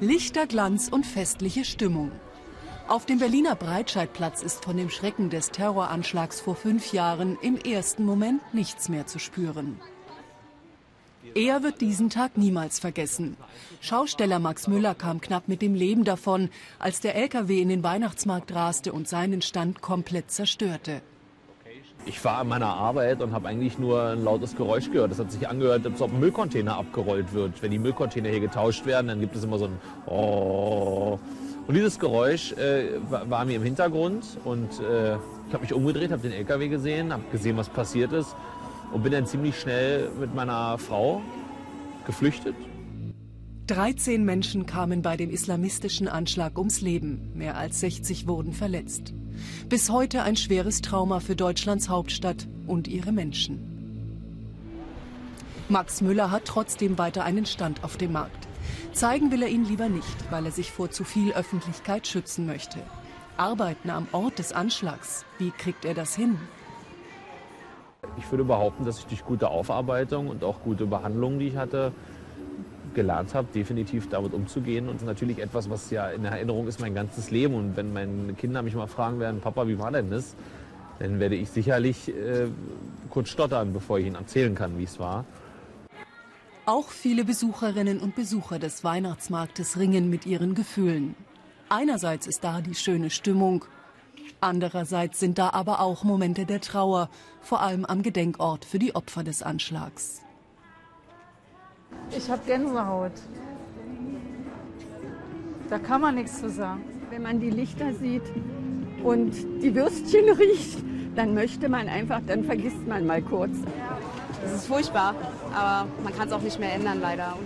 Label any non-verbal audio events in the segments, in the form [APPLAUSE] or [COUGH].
Lichterglanz und festliche Stimmung. Auf dem Berliner Breitscheidplatz ist von dem Schrecken des Terroranschlags vor fünf Jahren im ersten Moment nichts mehr zu spüren. Er wird diesen Tag niemals vergessen. Schausteller Max Müller kam knapp mit dem Leben davon, als der LKW in den Weihnachtsmarkt raste und seinen Stand komplett zerstörte. Ich war an meiner Arbeit und habe eigentlich nur ein lautes Geräusch gehört. Das hat sich angehört, als ob ein Müllcontainer abgerollt wird. Wenn die Müllcontainer hier getauscht werden, dann gibt es immer so ein Oh. Und dieses Geräusch äh, war mir im Hintergrund und äh, ich habe mich umgedreht, habe den LKW gesehen, habe gesehen, was passiert ist und bin dann ziemlich schnell mit meiner Frau geflüchtet. 13 Menschen kamen bei dem islamistischen Anschlag ums Leben. Mehr als 60 wurden verletzt. Bis heute ein schweres Trauma für Deutschlands Hauptstadt und ihre Menschen. Max Müller hat trotzdem weiter einen Stand auf dem Markt. Zeigen will er ihn lieber nicht, weil er sich vor zu viel Öffentlichkeit schützen möchte. Arbeiten am Ort des Anschlags, wie kriegt er das hin? Ich würde behaupten, dass ich durch gute Aufarbeitung und auch gute Behandlung, die ich hatte, gelernt habe, definitiv damit umzugehen. Und natürlich etwas, was ja in Erinnerung ist mein ganzes Leben. Und wenn meine Kinder mich mal fragen werden, Papa, wie war denn das? Dann werde ich sicherlich äh, kurz stottern, bevor ich ihnen erzählen kann, wie es war. Auch viele Besucherinnen und Besucher des Weihnachtsmarktes ringen mit ihren Gefühlen. Einerseits ist da die schöne Stimmung, andererseits sind da aber auch Momente der Trauer, vor allem am Gedenkort für die Opfer des Anschlags. Ich habe Gänsehaut. Da kann man nichts zu sagen. Wenn man die Lichter sieht und die Würstchen [LAUGHS] riecht, dann möchte man einfach, dann vergisst man mal kurz. Es ist furchtbar, aber man kann es auch nicht mehr ändern, leider.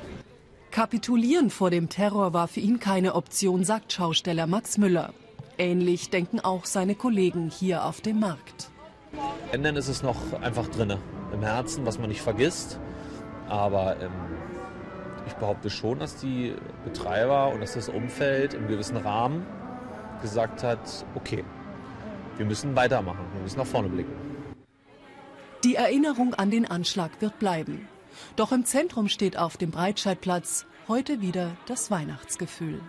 Kapitulieren vor dem Terror war für ihn keine Option, sagt Schausteller Max Müller. Ähnlich denken auch seine Kollegen hier auf dem Markt. Ändern ist es noch einfach drinne, im Herzen, was man nicht vergisst. Aber ähm, ich behaupte schon, dass die Betreiber und dass das Umfeld im gewissen Rahmen gesagt hat, okay, wir müssen weitermachen, wir müssen nach vorne blicken. Die Erinnerung an den Anschlag wird bleiben. Doch im Zentrum steht auf dem Breitscheidplatz heute wieder das Weihnachtsgefühl.